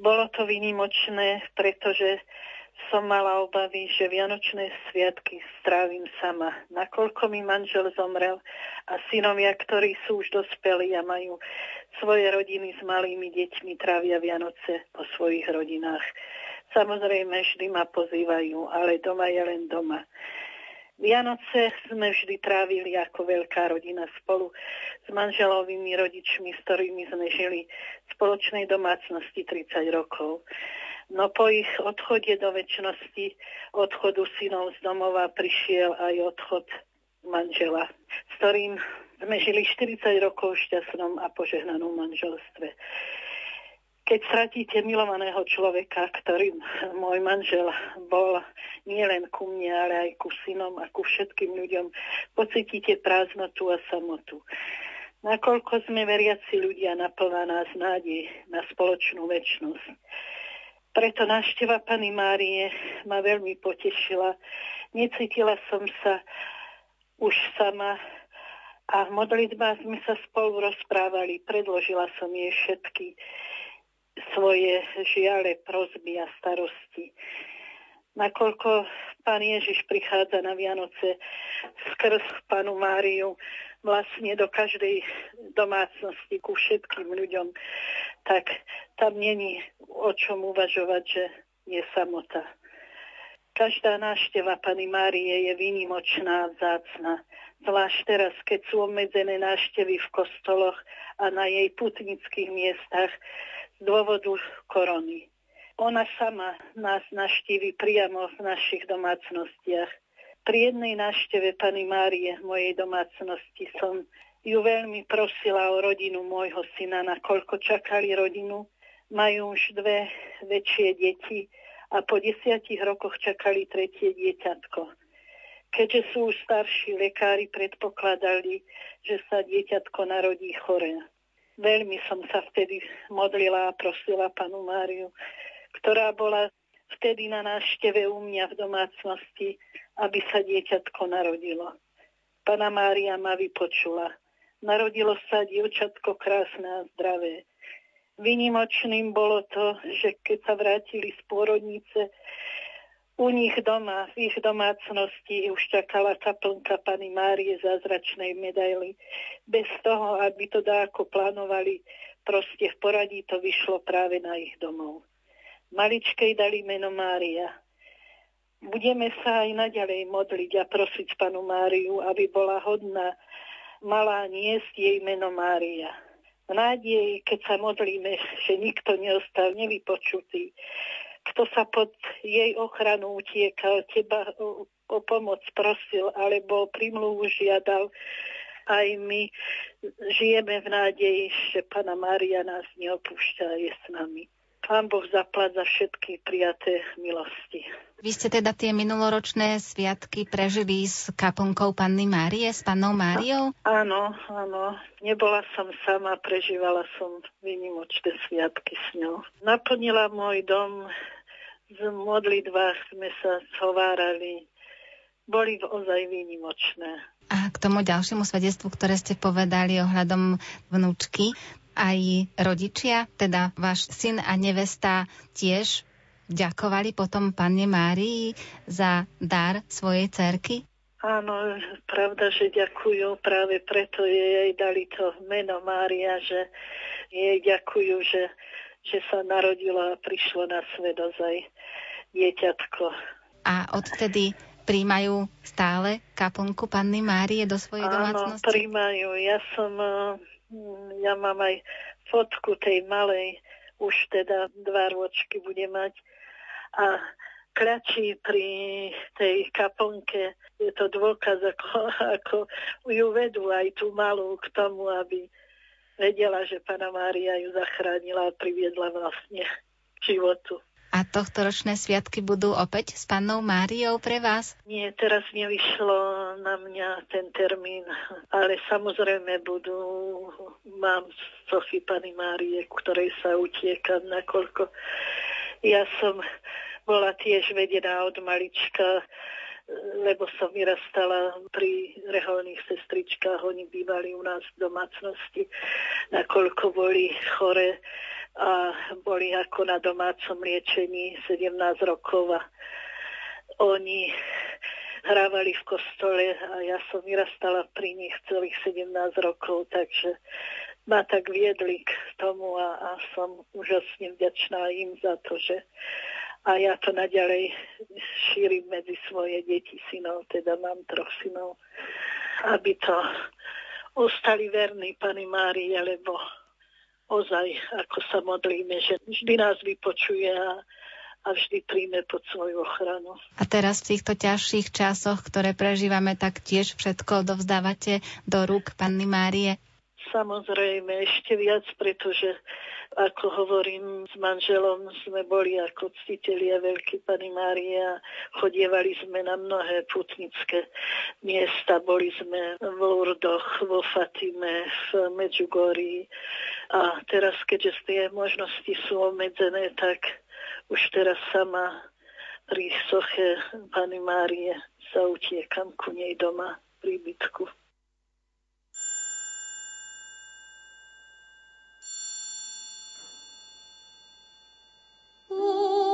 Bolo to vynimočné, pretože som mala obavy, že Vianočné sviatky strávim sama. Nakoľko mi manžel zomrel a synovia, ktorí sú už dospelí a majú svoje rodiny s malými deťmi, trávia Vianoce po svojich rodinách. Samozrejme, vždy ma pozývajú, ale doma je len doma. Vianoce sme vždy trávili ako veľká rodina spolu s manželovými rodičmi, s ktorými sme žili v spoločnej domácnosti 30 rokov. No po ich odchode do väčšnosti, odchodu synov z domova, prišiel aj odchod manžela, s ktorým sme žili 40 rokov v šťastnom a požehnanom manželstve. Keď stratíte milovaného človeka, ktorým môj manžel bol nielen ku mne, ale aj ku synom a ku všetkým ľuďom, pocítite prázdnotu a samotu. Nakoľko sme veriaci ľudia, naplná nás nádej na spoločnú väčšnosť. Preto návšteva Pany Márie ma veľmi potešila. Necítila som sa už sama a v modlitbách sme sa spolu rozprávali. Predložila som jej všetky svoje žiale, prozby a starosti. Nakoľko pán Ježiš prichádza na Vianoce skrz panu Máriu vlastne do každej domácnosti ku všetkým ľuďom, tak tam není o čom uvažovať, že je samota. Každá návšteva Pany Márie je výnimočná a vzácna. Zvlášť teraz, keď sú obmedzené návštevy v kostoloch a na jej putnických miestach z dôvodu korony. Ona sama nás naštívi priamo v našich domácnostiach. Pri jednej návšteve Pany Márie v mojej domácnosti som ju veľmi prosila o rodinu môjho syna, nakoľko čakali rodinu. Majú už dve väčšie deti a po desiatich rokoch čakali tretie dieťatko. Keďže sú už starší, lekári predpokladali, že sa dieťatko narodí chore. Veľmi som sa vtedy modlila a prosila panu Máriu, ktorá bola vtedy na návšteve u mňa v domácnosti, aby sa dieťatko narodilo. Pana Mária ma vypočula. Narodilo sa dievčatko krásne a zdravé. Vynimočným bolo to, že keď sa vrátili z pôrodnice, u nich doma, v ich domácnosti už čakala kaplnka Pany Márie zázračnej medaily. Bez toho, aby to dáko plánovali, proste v poradí to vyšlo práve na ich domov. Maličkej dali meno Mária. Budeme sa aj naďalej modliť a prosiť panu Máriu, aby bola hodná mala niesť jej meno Mária. V nádeji, keď sa modlíme, že nikto neostal nevypočutý, kto sa pod jej ochranu utiekal, teba o, o pomoc prosil, alebo primluvu žiadal, aj my žijeme v nádeji, že Pana Mária nás neopúšťa je s nami. Pán Boh zaplať za všetky prijaté milosti. Vy ste teda tie minuloročné sviatky prežili s kaponkou Panny Márie, s Pannou Máriou? Áno, áno. Nebola som sama, prežívala som vynimočné sviatky s ňou. Naplnila môj dom, z modlitbách sme sa zhovárali. Boli ozaj výnimočné. A k tomu ďalšiemu svedectvu, ktoré ste povedali ohľadom vnúčky, aj rodičia, teda váš syn a nevesta tiež ďakovali potom Panne Márii za dar svojej cerky? Áno, pravda, že ďakujú, práve preto jej dali to meno Mária, že jej ďakujú, že, že sa narodila a prišlo na svet ozaj dieťatko. A odtedy príjmajú stále kaplnku Panny Márie do svojej Áno, domácnosti? Áno, príjmajú. Ja som ja mám aj fotku tej malej, už teda dva ročky bude mať. A kľačí pri tej kaplnke, je to dôkaz, ako, ako ju vedú aj tú malú k tomu, aby vedela, že Pana Mária ju zachránila a priviedla vlastne k životu. A tohto ročné sviatky budú opäť s pannou Máriou pre vás? Nie, teraz nevyšlo na mňa ten termín, ale samozrejme budú, mám Sofie Pany Márie, ktorej sa utiekam, nakoľko ja som bola tiež vedená od malička lebo som vyrastala pri reholných sestričkách, oni bývali u nás v domácnosti, nakoľko boli chore a boli ako na domácom liečení 17 rokov a oni hrávali v kostole a ja som vyrastala pri nich celých 17 rokov, takže ma tak viedli k tomu a, a som úžasne vďačná im za to, že a ja to naďalej šírim medzi svoje deti synov, teda mám troch synov, aby to ostali verní Pani Márii, lebo ozaj, ako sa modlíme, že vždy nás vypočuje a, a vždy príjme pod svoju ochranu. A teraz v týchto ťažších časoch, ktoré prežívame, tak tiež všetko dovzdávate do rúk Panny Márie? Samozrejme, ešte viac, pretože ako hovorím, s manželom sme boli ako ctitelia Veľkej Pany Márie a chodievali sme na mnohé putnické miesta. Boli sme v Lourdoch, vo Fatime, v Medjugorji a teraz, keďže tie možnosti sú obmedzené, tak už teraz sama pri soche Pany Márie sa utiekam ku nej doma pri bytku. Ooh.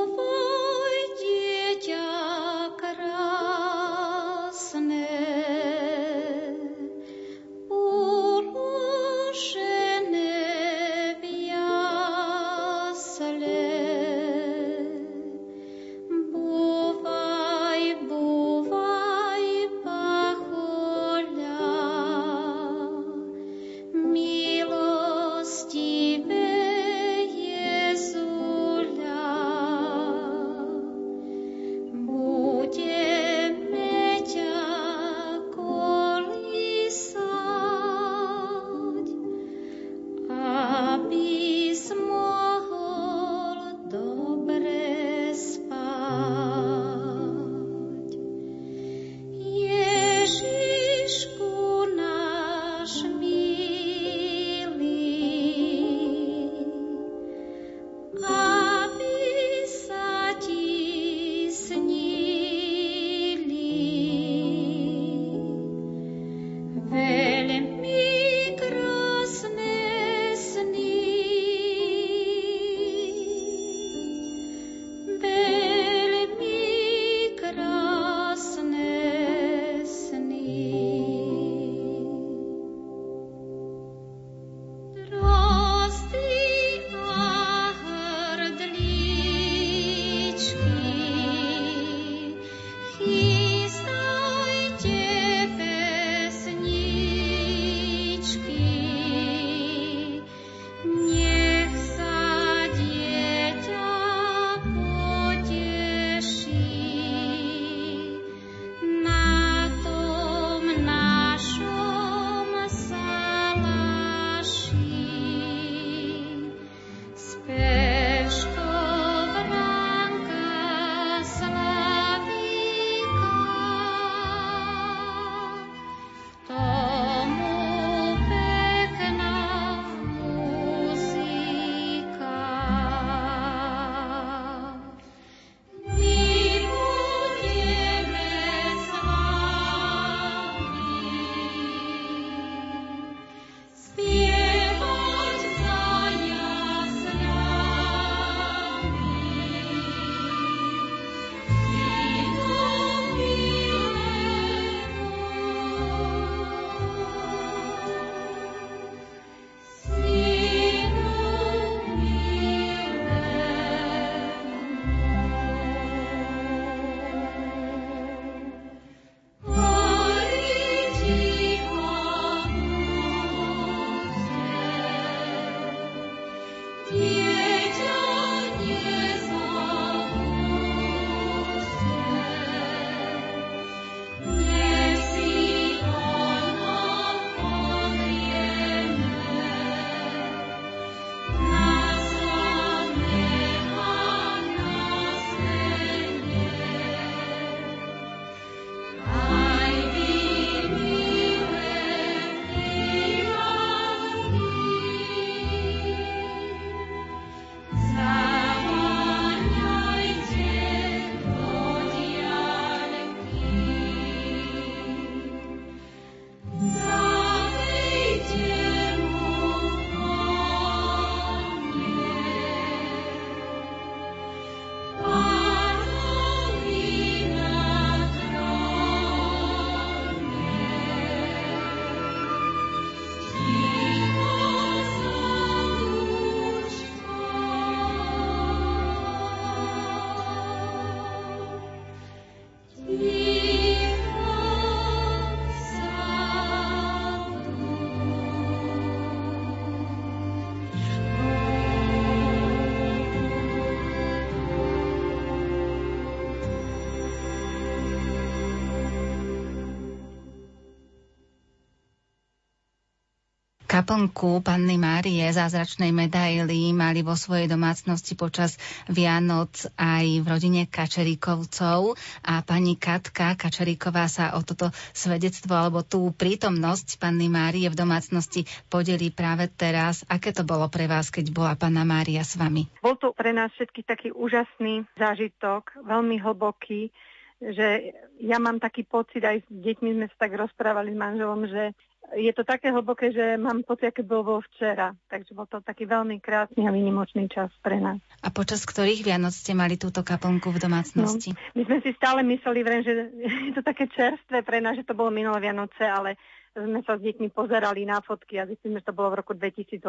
Kaplnku Panny Márie zázračnej medaily mali vo svojej domácnosti počas Vianoc aj v rodine Kačeríkovcov a pani Katka Kačeríková sa o toto svedectvo alebo tú prítomnosť Panny Márie v domácnosti podelí práve teraz. Aké to bolo pre vás, keď bola Panna Mária s vami? Bol to pre nás všetky taký úžasný zážitok, veľmi hlboký, že ja mám taký pocit, aj s deťmi sme sa tak rozprávali s manželom, že je to také hlboké, že mám pocit, aké bolo včera. Takže bol to taký veľmi krásny a vynimočný čas pre nás. A počas ktorých Vianoc ste mali túto kaplnku v domácnosti? No, my sme si stále mysleli, vrem, že je to také čerstvé pre nás, že to bolo minulé Vianoce, ale sme sa s deťmi pozerali na fotky a zistíme, že to bolo v roku 2018.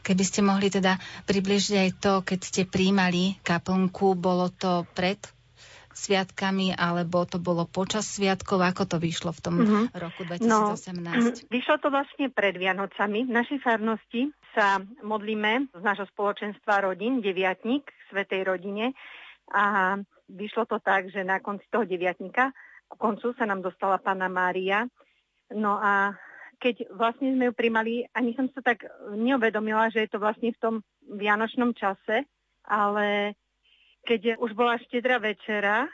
Keby ste mohli teda približiť aj to, keď ste príjmali kaplnku, bolo to pred sviatkami, alebo to bolo počas sviatkov? Ako to vyšlo v tom uh-huh. roku 2018? No, vyšlo to vlastne pred Vianocami. V našej farnosti sa modlíme z nášho spoločenstva rodín, deviatník, Svetej rodine. A vyšlo to tak, že na konci toho deviatníka, ku koncu sa nám dostala Pána Mária. No a keď vlastne sme ju primali, ani som sa tak neuvedomila, že je to vlastne v tom vianočnom čase, ale keď už bola štedrá večera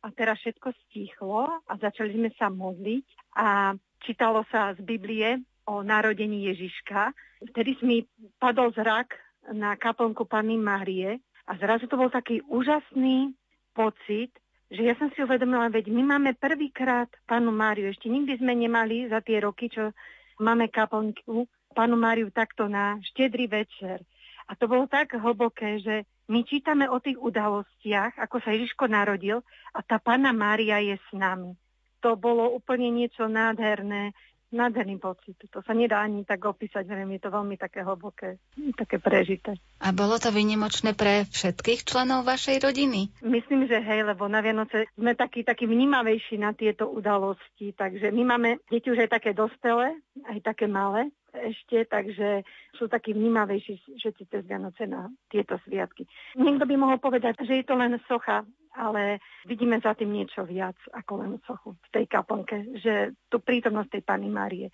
a teraz všetko stichlo a začali sme sa modliť a čítalo sa z Biblie o narodení Ježiška. Vtedy mi padol zrak na kaplnku Panny Márie a zrazu to bol taký úžasný pocit, že ja som si uvedomila, veď my máme prvýkrát Panu Máriu, ešte nikdy sme nemali za tie roky, čo máme kaplnku, Panu Máriu takto na štedrý večer. A to bolo tak hlboké, že my čítame o tých udalostiach, ako sa Ježiško narodil a tá Pana Mária je s nami. To bolo úplne niečo nádherné, nádherný pocit. To sa nedá ani tak opísať, neviem, je to veľmi také hlboké, také prežité. A bolo to vynimočné pre všetkých členov vašej rodiny? Myslím, že hej, lebo na Vianoce sme takí, takí vnímavejší na tieto udalosti, takže my máme deti už aj také dospelé, aj také malé, ešte, takže sú takí vnímavejší všetci cez Vianoce na tieto sviatky. Niekto by mohol povedať, že je to len socha, ale vidíme za tým niečo viac ako len sochu v tej kaplnke, že tú prítomnosť tej Pany Márie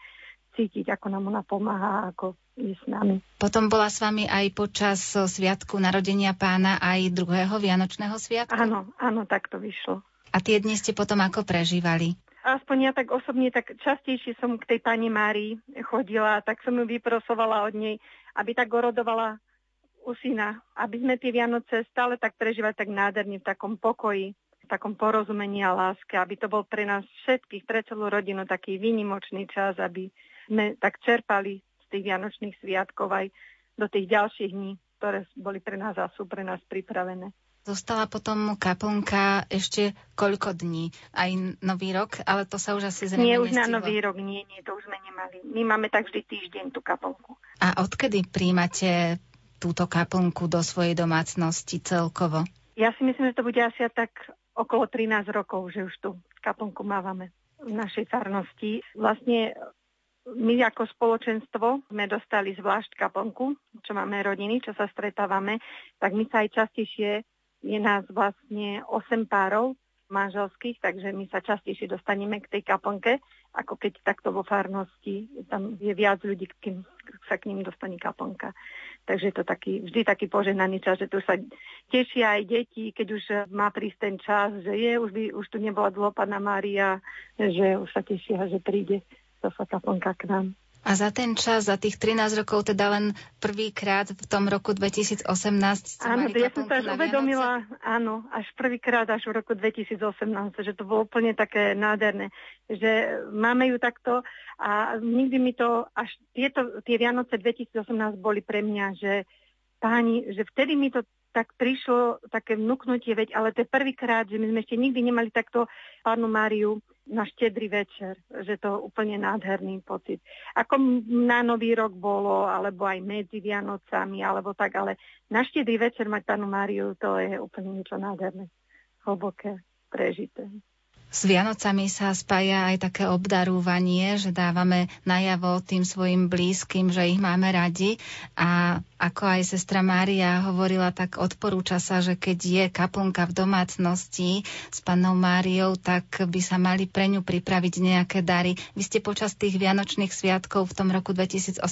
cítiť, ako nám ona pomáha, ako je s nami. Potom bola s vami aj počas sviatku narodenia pána aj druhého Vianočného sviatku? Áno, áno, tak to vyšlo. A tie dni ste potom ako prežívali? Aspoň ja tak osobne, tak častejšie som k tej pani Márii chodila, tak som ju vyprosovala od nej, aby tak orodovala u syna, aby sme tie Vianoce stále tak prežívali tak nádherne v takom pokoji, v takom porozumení a láske, aby to bol pre nás všetkých, pre celú rodinu taký výnimočný čas, aby sme tak čerpali z tých Vianočných sviatkov aj do tých ďalších dní, ktoré boli pre nás a sú pre nás pripravené. Zostala potom kaplnka ešte koľko dní? Aj nový rok, ale to sa už asi zrejme Nie, už na nový rok, nie, nie, to už sme nemali. My máme tak vždy týždeň tú kaplnku. A odkedy príjmate túto kaplnku do svojej domácnosti celkovo? Ja si myslím, že to bude asi tak okolo 13 rokov, že už tú kaplnku mávame v našej farnosti. Vlastne my ako spoločenstvo sme dostali zvlášť kaplnku, čo máme rodiny, čo sa stretávame, tak my sa aj častejšie je nás vlastne 8 párov manželských, takže my sa častejšie dostaneme k tej kaplnke, ako keď takto vo farnosti, tam je viac ľudí, kým sa k ním dostane kaplnka. Takže je to taký, vždy taký poženaný čas, že tu sa tešia aj deti, keď už má prísť ten čas, že je, už, by, už tu nebola dlho Pana Mária, že už sa tešia, že príde zase kaplnka k nám. A za ten čas, za tých 13 rokov, teda len prvýkrát v tom roku 2018 Áno, ja som sa až uvedomila, áno, až prvýkrát až v roku 2018, že to bolo úplne také nádherné, že máme ju takto a nikdy mi to, až tieto, tie Vianoce 2018 boli pre mňa, že páni, že vtedy mi to tak prišlo také vnúknutie, veď ale to je prvýkrát, že my sme ešte nikdy nemali takto pánu Máriu na štedrý večer, že to úplne nádherný pocit. Ako na Nový rok bolo, alebo aj medzi Vianocami, alebo tak, ale na štedrý večer mať Panu Máriu, to je úplne niečo nádherné, hlboké, prežité. S Vianocami sa spája aj také obdarúvanie, že dávame najavo tým svojim blízkym, že ich máme radi a ako aj sestra Mária hovorila, tak odporúča sa, že keď je kaplnka v domácnosti s pannou Máriou, tak by sa mali pre ňu pripraviť nejaké dary. Vy ste počas tých Vianočných sviatkov v tom roku 2018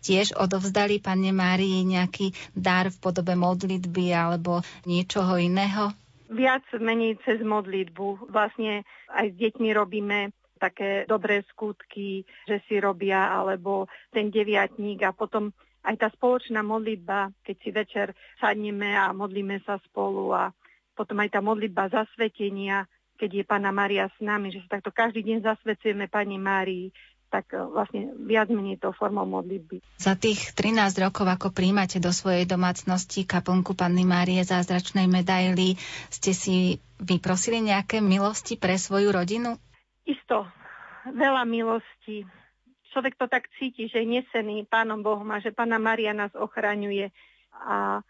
tiež odovzdali panne Márii nejaký dar v podobe modlitby alebo niečoho iného? Viac menej cez modlitbu. Vlastne aj s deťmi robíme také dobré skutky, že si robia, alebo ten deviatník a potom aj tá spoločná modlitba, keď si večer sadneme a modlíme sa spolu a potom aj tá modlitba zasvetenia, keď je Pána Maria s nami, že sa takto každý deň zasvecujeme Pani Márii, tak e, vlastne viac menej to formou modlitby. Za tých 13 rokov, ako príjmate do svojej domácnosti kaplnku Panny Márie zázračnej medaily, ste si vyprosili nejaké milosti pre svoju rodinu? Isto, veľa milostí. Človek to tak cíti, že je nesený Pánom Bohom a že Pána Maria nás ochraňuje. A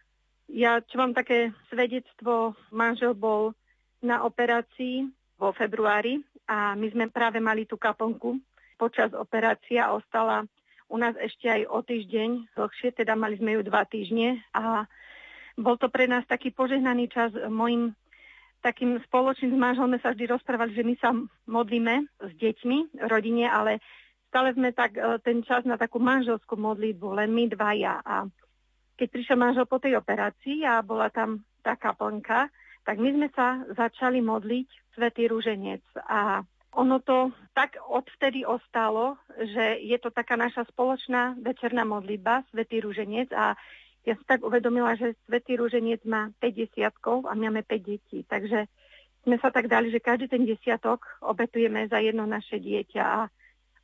ja, čo mám také svedectvo, manžel bol na operácii vo februári a my sme práve mali tú kaplnku počas operácie a ostala u nás ešte aj o týždeň dlhšie, teda mali sme ju dva týždne a bol to pre nás taký požehnaný čas. Mojim takým spoločným s manželom sa vždy rozprávali, že my sa modlíme s deťmi, rodine, ale stále sme tak e, ten čas na takú manželskú modlitbu, len my dvaja. A keď prišiel manžel po tej operácii a bola tam tá kaplnka, tak my sme sa začali modliť Svetý Rúženec. A ono to tak odvtedy ostalo, že je to taká naša spoločná večerná modlitba, Svetý Rúženec a ja som tak uvedomila, že Svetý Rúženec má 5 desiatkov a my máme 5 detí. Takže sme sa tak dali, že každý ten desiatok obetujeme za jedno naše dieťa a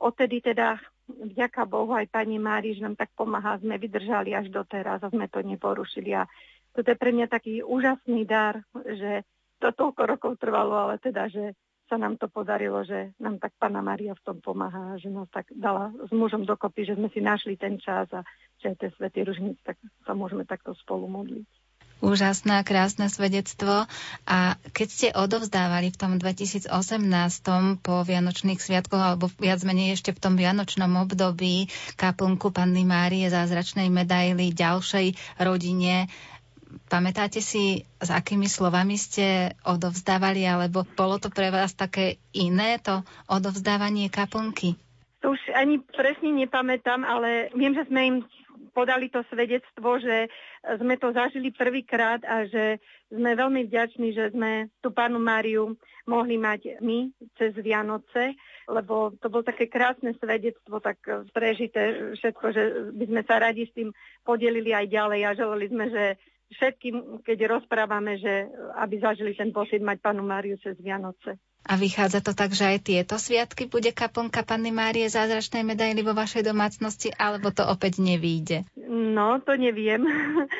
odtedy teda vďaka Bohu aj pani Mári, že nám tak pomáha, sme vydržali až doteraz a sme to neporušili. A toto je pre mňa taký úžasný dar, že to toľko rokov trvalo, ale teda, že sa nám to podarilo, že nám tak Pana Maria v tom pomáha, že nás tak dala s mužom dokopy, že sme si našli ten čas a že aj tie Svetý Ružnic, tak sa môžeme takto spolu modliť. Úžasná, krásne svedectvo. A keď ste odovzdávali v tom 2018 po Vianočných sviatkoch, alebo viac menej ešte v tom Vianočnom období kaplnku Panny Márie zázračnej medaily ďalšej rodine, Pamätáte si, s akými slovami ste odovzdávali, alebo bolo to pre vás také iné, to odovzdávanie kaplnky? To už ani presne nepamätám, ale viem, že sme im podali to svedectvo, že sme to zažili prvýkrát a že sme veľmi vďační, že sme tú pánu Máriu mohli mať my cez Vianoce, lebo to bolo také krásne svedectvo, tak prežité všetko, že by sme sa radi s tým podelili aj ďalej a želali sme, že všetkým, keď rozprávame, že aby zažili ten pocit mať panu Máriu cez Vianoce. A vychádza to tak, že aj tieto sviatky bude kaplnka Panny Márie zázračnej medaily vo vašej domácnosti, alebo to opäť nevíde? No, to neviem.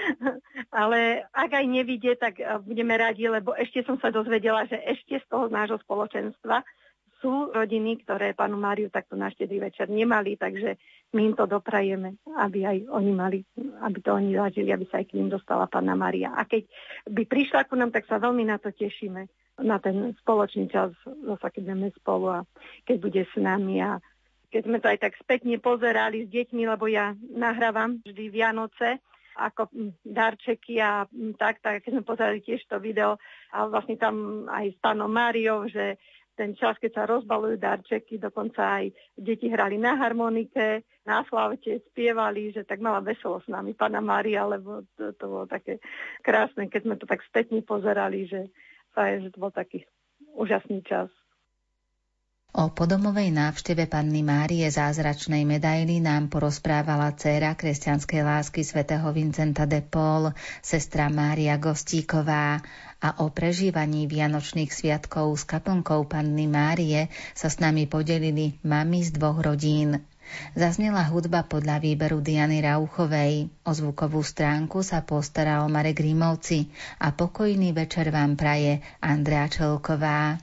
Ale ak aj nevíde, tak budeme radi, lebo ešte som sa dozvedela, že ešte z toho nášho spoločenstva sú rodiny, ktoré panu Máriu takto na štedrý večer nemali, takže my im to doprajeme, aby aj oni mali, aby to oni zažili, aby sa aj k ním dostala Panna Maria. A keď by prišla ku nám, tak sa veľmi na to tešíme, na ten spoločný čas, zase keď budeme spolu a keď bude s nami a keď sme to aj tak spätne pozerali s deťmi, lebo ja nahrávam vždy Vianoce, ako darčeky a tak, tak keď sme pozerali tiež to video a vlastne tam aj s pánom Máriou, že ten čas, keď sa rozbalujú darčeky, dokonca aj deti hrali na harmonike, na slavte spievali, že tak mala veselo s nami Pana Mária, lebo to, to bolo také krásne, keď sme to tak spätne pozerali, že, že to bol taký úžasný čas. O podomovej návšteve panny Márie zázračnej medaily nám porozprávala dcéra kresťanskej lásky svätého Vincenta de Paul, sestra Mária Gostíková a o prežívaní Vianočných sviatkov s kaplnkou panny Márie sa s nami podelili mami z dvoch rodín. Zaznela hudba podľa výberu Diany Rauchovej. O zvukovú stránku sa postaral Marek Rímovci a pokojný večer vám praje Andrea Čelková.